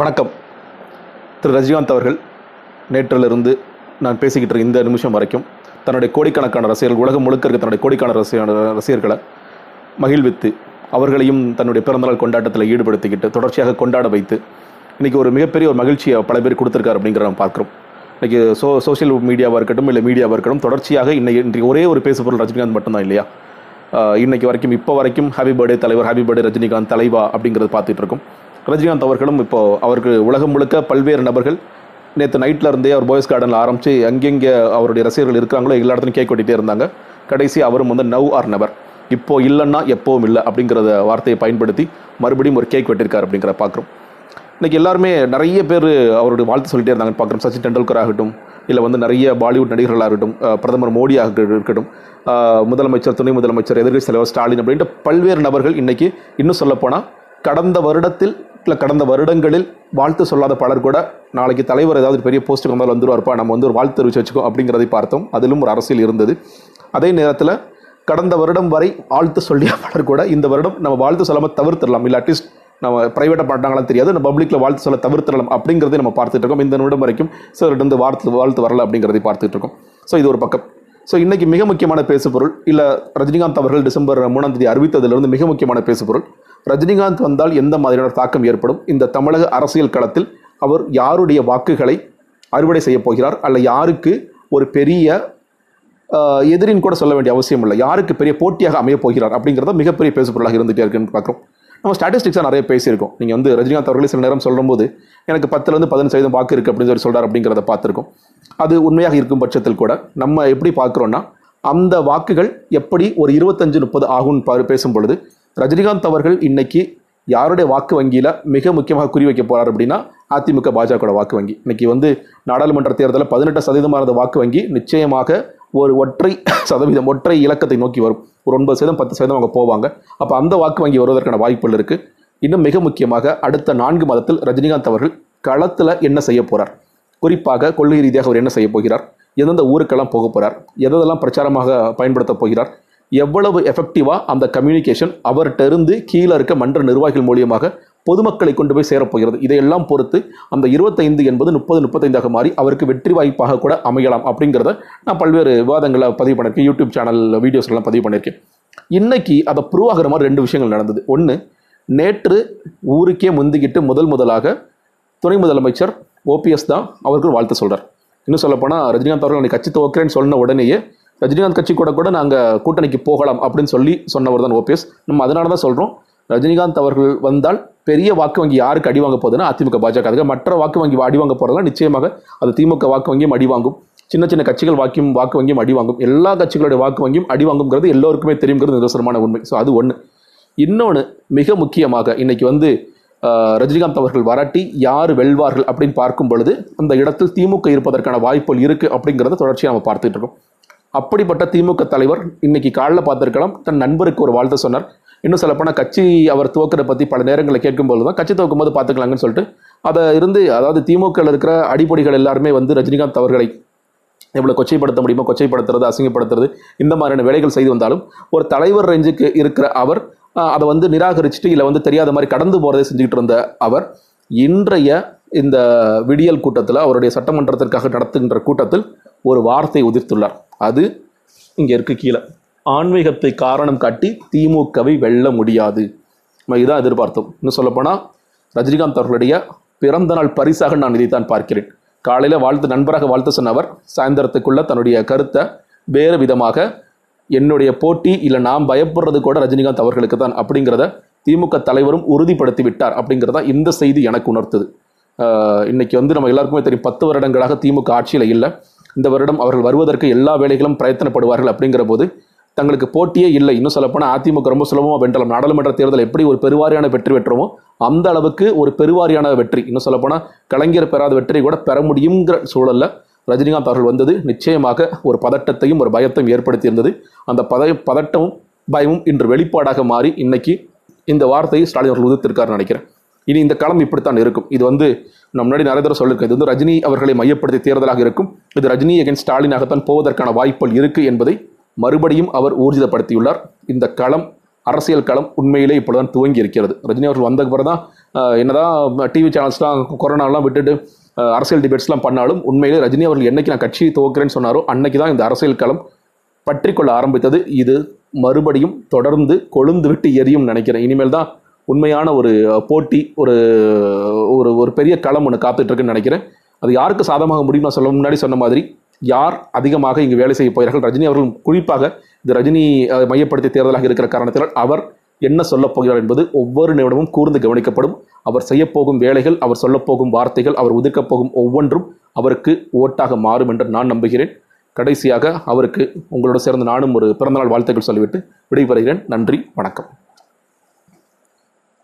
வணக்கம். திரு ரஜினிகாந்த் அவர்கள் நேற்றிலிருந்து நான் பேசிக்கிட்டு இருக்க இந்த நிமிஷம் வரைக்கும் தன்னுடைய கோடிக்கணக்கான ரசிகர்கள் உலகம் முழுக்க இருக்க தன்னுடைய கோடிக்கான ரசிகர் ரசிகர்களை மகிழ்வித்து அவர்களையும் தன்னுடைய பிறந்தநாள் கொண்டாட்டத்தில் ஈடுபடுத்திக்கிட்டு தொடர்ச்சியாக கொண்டாட வைத்து இன்றைக்கி ஒரு மிகப்பெரிய ஒரு மகிழ்ச்சியை பல பேர் கொடுத்துருக்காரு அப்படிங்கிற நம்ம பார்க்குறோம். இன்றைக்கி சோ சோஷியல் மீடியாவாக இருக்கட்டும் இல்லை மீடியாவாக இருக்கட்டும் தொடர்ச்சியாக இன்னைக்கு இன்றைக்கு ஒரே ஒரு பேசுபொருள் ரஜினிகாந்த் மட்டும்தான் இல்லையா? இன்றைக்கி வரைக்கும் இப்போ வரைக்கும் ஹாப்பி பர்த்டே தலைவர் ஹாப்பி பர்த்டே ரஜினிகாந்த் தலைவா அப்படிங்கிறது பார்த்துட்டு இருக்கோம். ரஜினிகாந்த் அவர்களும் இப்போ அவருக்கு உலகம் முழுக்க பல்வேறு நபர்கள் நேற்று நைட்டில் இருந்தே அவர் பாய்ஸ் கார்டனில் ஆரம்பித்து எங்கெங்கே அவருடைய ரசிகர்கள் இருக்கிறாங்களோ எல்லா இடத்துலையும் கேக் கொட்டிகிட்டே இருந்தாங்க. கடைசி அவரும் வந்து நவ் ஆர் நெவர் இப்போ இல்லைன்னா எப்போவும் இல்லை அப்படிங்கிறத வார்த்தையை பயன்படுத்தி மறுபடியும் ஒரு கேக் வெட்டிருக்கார் அப்படிங்கிறத பார்க்குறோம். இன்றைக்கி எல்லாருமே நிறைய பேர் அவருடைய வாழ்த்து சொல்லிட்டே இருந்தாங்க பார்க்குறோம். சச்சின் டெண்டுல்கர் ஆகட்டும் இல்லை வந்து நிறைய பாலிவுட் நடிகர்களாக இருக்கட்டும் பிரதமர் மோடி ஆக இருக்கட்டும் முதலமைச்சர் துணை முதலமைச்சர் எதிர்கட்சி தலைவர் ஸ்டாலின் அப்படின்ட்டு பல்வேறு நபர்கள் இன்றைக்கி இன்னும் சொல்லப்போனால் கடந்த வருடத்தில் இல்லை கடந்த வருடங்களில் வாழ்த்து சொல்லாத பலர் கூட நாளைக்கு தலைவர் ஏதாவது பெரிய போஸ்ட்டுக்கு வந்தால் வந்துருவார்ப்பா நம்ம வந்து ஒரு வாழ்த்து தெரிவிச்சு வச்சுக்கோ அப்படிங்கிறதை பார்த்தோம். அதிலும் ஒரு அரசியல் இருந்தது. அதே நேரத்தில் கடந்த வருடம் வரை வாழ்த்து சொல்லிய பலர் கூட இந்த வருடம் நம்ம வாழ்த்து சொல்லாமல் தவிர்த்திடலாம். இல்லை அட்லீஸ்ட் நம்ம ப்ரைவேட்டாக பண்ணாங்களாம் தெரியாது. நம்ம பப்ளிக்கில் வாழ்த்து சொல்ல தவிர்த்திடலாம் அப்படிங்கிறதை நம்ம பார்த்துட்டு இருக்கோம். இந்த நிமிடம் வரைக்கும் சிலர்கிட்ட வந்து வாழ்த்து வாழ்த்து வரல அப்படிங்கிறதை பார்த்துட்டு இருக்கோம். ஸோ இது ஒரு பக்கம். ஸோ இன்றைக்கி மிக முக்கியமான பேசுபொருள் இல்லை ரஜினிகாந்த் அவர்கள் டிசம்பர் மூணாம் தேதி அறிவித்ததிலிருந்து மிக முக்கியமான பேசுபொருள். ரஜினிகாந்த் வந்தால் எந்த மாதிரியான தாக்கம் ஏற்படும்? இந்த தமிழக அரசியல் களத்தில் அவர் யாருடைய வாக்குகளை அறுவடை செய்ய போகிறார்? அல்ல யாருக்கு ஒரு பெரிய ஆஹ், எதிரின்னு கூட சொல்ல வேண்டிய அவசியம் இல்லை. யாருக்கு பெரிய போட்டியாக அமையப் போகிறார்? அப்படிங்கிறத மிகப்பெரிய பேசுபொருளாக இருந்துகிட்டே இருக்குன்னு பார்க்குறோம். நம்ம ஸ்டாட்டிஸ்டிக்ஸாக நிறைய பேசியிருக்கோம். நீங்கள் வந்து ரஜினிகாந்த் அவர்களே சில நேரம் சொல்லும்போது எனக்கு பத்துலேருந்து பதினஞ்சு சதவீதம் வாக்கு இருக்குது அப்படின்னு சொல்லி சொல்கிறார் அப்படிங்கிறத பார்த்துருக்கோம். அது உண்மையாக இருக்கும் பட்சத்தில் கூட நம்ம எப்படி பார்க்குறோன்னா அந்த வாக்குகள் எப்படி ஒரு இருபத்தஞ்சு முப்பது ஆகும்னு பாரு பேசும் பொழுது ரஜினிகாந்த் அவர்கள் இன்னைக்கு யாருடைய வாக்கு வங்கியில் மிக முக்கியமாக குறி போகிறார் அப்படின்னா அதிமுக பாஜகவோட வாக்கு வங்கி. இன்னைக்கு வந்து நாடாளுமன்ற தேர்தலில் பதினெட்டு சதவீதமாக இருந்த வாக்கு வங்கி நிச்சயமாக ஒரு ஒற்றை சதவீதம் ஒற்றை இலக்கத்தை நோக்கி வரும். ஒரு ஒன்பது சதவீதம் பத்து சதவீதம் அவங்க போவாங்க. அப்போ அந்த வாக்கு வங்கி வருவதற்கான வாய்ப்புகள் இருக்குது இன்னும் மிக முக்கியமாக அடுத்த நான்கு மாதத்தில் ரஜினிகாந்த் அவர்கள் களத்தில் என்ன செய்ய போகிறார் குறிப்பாக கொள்கை ரீதியாக அவர் என்ன செய்ய போகிறார்? எந்தெந்த ஊருக்கெல்லாம் போக போகிறார் எதெல்லாம் பிரச்சாரமாக பயன்படுத்த போகிறார்? எவ்வளவு எஃபெக்டிவாக அந்த கம்யூனிகேஷன் அவர்கிட்ட இருந்து கீழே இருக்க மன்ற நிர்வாகிகள் மூலியமாக பொதுமக்களை கொண்டு போய் சேரப்போகிறது. இதையெல்லாம் பொறுத்து அந்த இருபத்தைந்து என்பது முப்பது முப்பத்தைந்தாக மாறி அவருக்கு வெற்றி வாய்ப்பாக கூட அமையலாம் அப்படிங்கிறத நான் பல்வேறு விவாதங்களை பதிவு பண்ணியிருக்கேன். யூடியூப் சேனல் வீடியோஸ்லாம் பதிவு பண்ணியிருக்கேன். இன்னைக்கு அதை ப்ரூவ் ஆகிற மாதிரி ரெண்டு விஷயங்கள் நடந்தது. ஒன்று நேற்று ஊருக்கே முந்திக்கிட்டு முதல் முதலாக துணை முதலமைச்சர் ஓபிஎஸ் தான் அவருக்கு வாழ்த்து சொல்கிறார் இன்னும் சொல்லப்போனால் ரஜினிகாந்த் அவர்கள் அன்னைக்கு கட்சி துவக்கிறேன்னு சொன்ன உடனேயே ரஜினிகாந்த் கட்சி கூட கூட நாங்கள் கூட்டணிக்கு போகலாம் அப்படின்னு சொல்லி சொன்னவர் தான் ஓபிஎஸ் நம்ம அதனால தான் சொல்கிறோம் ரஜினிகாந்த் அவர்கள் வந்தால் பெரிய வாக்கு வங்கி யாருக்கு அடி வாங்க போகுதுன்னா அதிமுக பாஜக. அதுக்கு மற்ற வாக்கு வங்கி அடி வாங்க போகிறதெல்லாம் நிச்சயமாக அது திமுக வாக்கு வங்கியும் அடி வாங்கும். சின்ன சின்ன கட்சிகள் வாக்கியும் வாக்கு வங்கியும் அடி வாங்கும். எல்லா கட்சிகளுடைய வாக்கு வங்கியும் அடி வாங்குங்கிறது எல்லோருக்குமே தெரியுங்கிறது நிதர்சனமான உண்மை. ஸோ அது ஒன்று இன்னொன்று மிக முக்கியமாக இன்னைக்கு வந்து ரஜினிகாந்த் அவர்கள் வராட்டி யார் வெல்வார்கள் அப்படின்னு பார்க்கும் பொழுது அந்த இடத்தில் திமுக இருப்பதற்கான வாய்ப்புகள் இருக்கு அப்படிங்கிறத தொடர்ச்சியாக நம்ம பார்த்துட்டு இருக்கோம். அப்படிப்பட்ட திமுக தலைவர் இன்னைக்கு காலைல பார்த்துருக்கலாம். தன் நண்பருக்கு ஒரு வாழ்த்து சொன்னார். இன்னும் சொல்லப்போனால் கட்சி அவர் துவக்கிறத பற்றி பல நேரங்களில் கேட்கும்போது தான் கட்சி துவக்கும் போது பார்த்துக்கலாங்கன்னு சொல்லிட்டு அதை இருந்து அதாவது திமுகவில் இருக்கிற அடிப்படைகள் எல்லாருமே வந்து ரஜினிகாந்த் அவர்களை எவ்வளோ கொச்சைப்படுத்த முடியுமோ கொச்சைப்படுத்துறது அசிங்கப்படுத்துறது இந்த மாதிரியான வேலைகள் செய்து வந்தாலும் ஒரு தலைவர் ரேஞ்சுக்கு இருக்கிற அவர் அதை வந்து நிராகரிச்சுட்டு இல்லை வந்து தெரியாத மாதிரி கடந்து போகிறதை செஞ்சுக்கிட்டு இருந்த அவர் இன்றைய இந்த விடியல் கூட்டத்தில் அவருடைய சட்டமன்றத்திற்காக நடத்துகின்ற கூட்டத்தில் ஒரு வார்த்தை உதிர்த்துள்ளார். அது இங்கே இருக்கு கீழே. ஆன்மீகத்தை காரணம் காட்டி திமுகவை வெல்ல முடியாது. நம்ம இதுதான் எதிர்பார்த்தோம். இன்னும் சொல்லப்போனால் ரஜினிகாந்த் அவர்களுடைய பிறந்த நாள் பரிசாக நான் இதைத்தான் பார்க்கிறேன். காலையில் வாழ்த்து நண்பராக வாழ்த்து சொன்னவர் சாயந்தரத்துக்குள்ளே தன்னுடைய கருத்தை வேறு விதமாக என்னுடைய போட்டி இல்லை நாம் பயப்படுறது கூட ரஜினிகாந்த் அவர்களுக்கு தான் அப்படிங்கிறத திமுக தலைவரும் உறுதிப்படுத்தி விட்டார் அப்படிங்கிறதா இந்த செய்தி எனக்கு உணர்த்துது. இன்றைக்கி இன்னைக்கு வந்து நம்ம எல்லாருக்குமே தெரியும் பத்து வருடங்களாக திமுக ஆட்சியில் இல்லை. இந்த வருடம் அவர்கள் வருவதற்கு எல்லா வேலைகளும் பிரயத்தனப்படுவார்கள் அப்படிங்கிற போது தங்களுக்கு போட்டியே இல்லை. இன்னும் சொல்லப்போனால் அதிமுக ரொம்ப சுலபமாக வென்றலாம். நாடாளுமன்ற தேர்தல் எப்படி ஒரு பெருவாரியான வெற்றி பெற்றோமோ அந்த அளவுக்கு ஒரு பெருவாரியான வெற்றி. இன்னும் சொல்லப்போனால் கலைஞர் பெறாத வெற்றியை கூட பெற முடியுங்கிற சூழலில் ரஜினிகாந்த் அவர்கள் வந்தது. நிச்சயமாக ஒரு பதட்டத்தையும் ஒரு பயத்தையும் ஏற்படுத்தியிருந்தது. அந்த பத பதட்டமும் பயமும் இன்று வெளிப்பாடாக மாறி இன்னைக்கு இந்த வார்த்தையை ஸ்டாலின் அவர்கள் உதிர்த்திருக்காருன்னு நினைக்கிறேன். இனி இந்த களம் இப்படித்தான் இருக்கும். இது வந்து நம்ம முன்னாடி நிறைய தடவை சொல்லியிருக்கேன் இது வந்து ரஜினி அவர்களை மையப்படுத்தி தேர்தலாக இருக்கும். இது ரஜினி அகேன் ஸ்டாலினாகத்தான் போவதற்கான வாய்ப்புகள் இருக்குது என்பதை மறுபடியும் அவர் ஊர்ஜிதப்படுத்தியுள்ளார். இந்த களம் அரசியல் களம் உண்மையிலே இப்பொழுதுதான் துவங்கி இருக்கிறது. ரஜினி அவர்கள் வந்த பிறகு தான் என்னதான் டிவி சேனல்ஸ்லாம் கொரோனாலாம் விட்டுட்டு அரசியல் டிபேட்ஸ்லாம் பண்ணாலும் உண்மையிலே ரஜினி அவர்கள் என்னைக்கு நான் கட்சி துவக்கிறேன்னு சொன்னாரோ அன்னைக்கு தான் இந்த அரசியல் களம் பற்றிக்கொள்ள ஆரம்பித்தது. இது மறுபடியும் தொடர்ந்து கொழுந்து விட்டு எரியும் நினைக்கிறேன். இனிமேல் தான் உண்மையான ஒரு போட்டி ஒரு ஒரு ஒரு பெரிய களம் ஒன்று காத்துட்ருக்குன்னு நினைக்கிறேன். அது யாருக்கு சாதமாக முடியும் நான் சொல்ல முன்னாடி சொன்ன மாதிரி யார் அதிகமாக இங்கு வேலை செய்ய போகிறார்கள்? ரஜினி அவர்கள் குறிப்பாக இது ரஜினி மையப்படுத்திய தேர்தலாக இருக்கிற காரணத்தினால் அவர் என்ன சொல்லப் போகிறார் என்பது ஒவ்வொரு நிமிடமும் கூர்ந்து கவனிக்கப்படும். அவர் செய்யப்போகும் வேலைகள் அவர் சொல்லப்போகும் வார்த்தைகள் அவர் உதிர்க்கப் போகும் ஒவ்வொன்றும் அவருக்கு ஓட்டாக மாறும் என்று நான் நம்புகிறேன். கடைசியாக அவருக்கு உங்களோட சேர்ந்து நானும் ஒரு பிறந்தநாள் வாழ்த்துக்கள் சொல்லிவிட்டு விடைபெறுகிறேன். நன்றி வணக்கம்.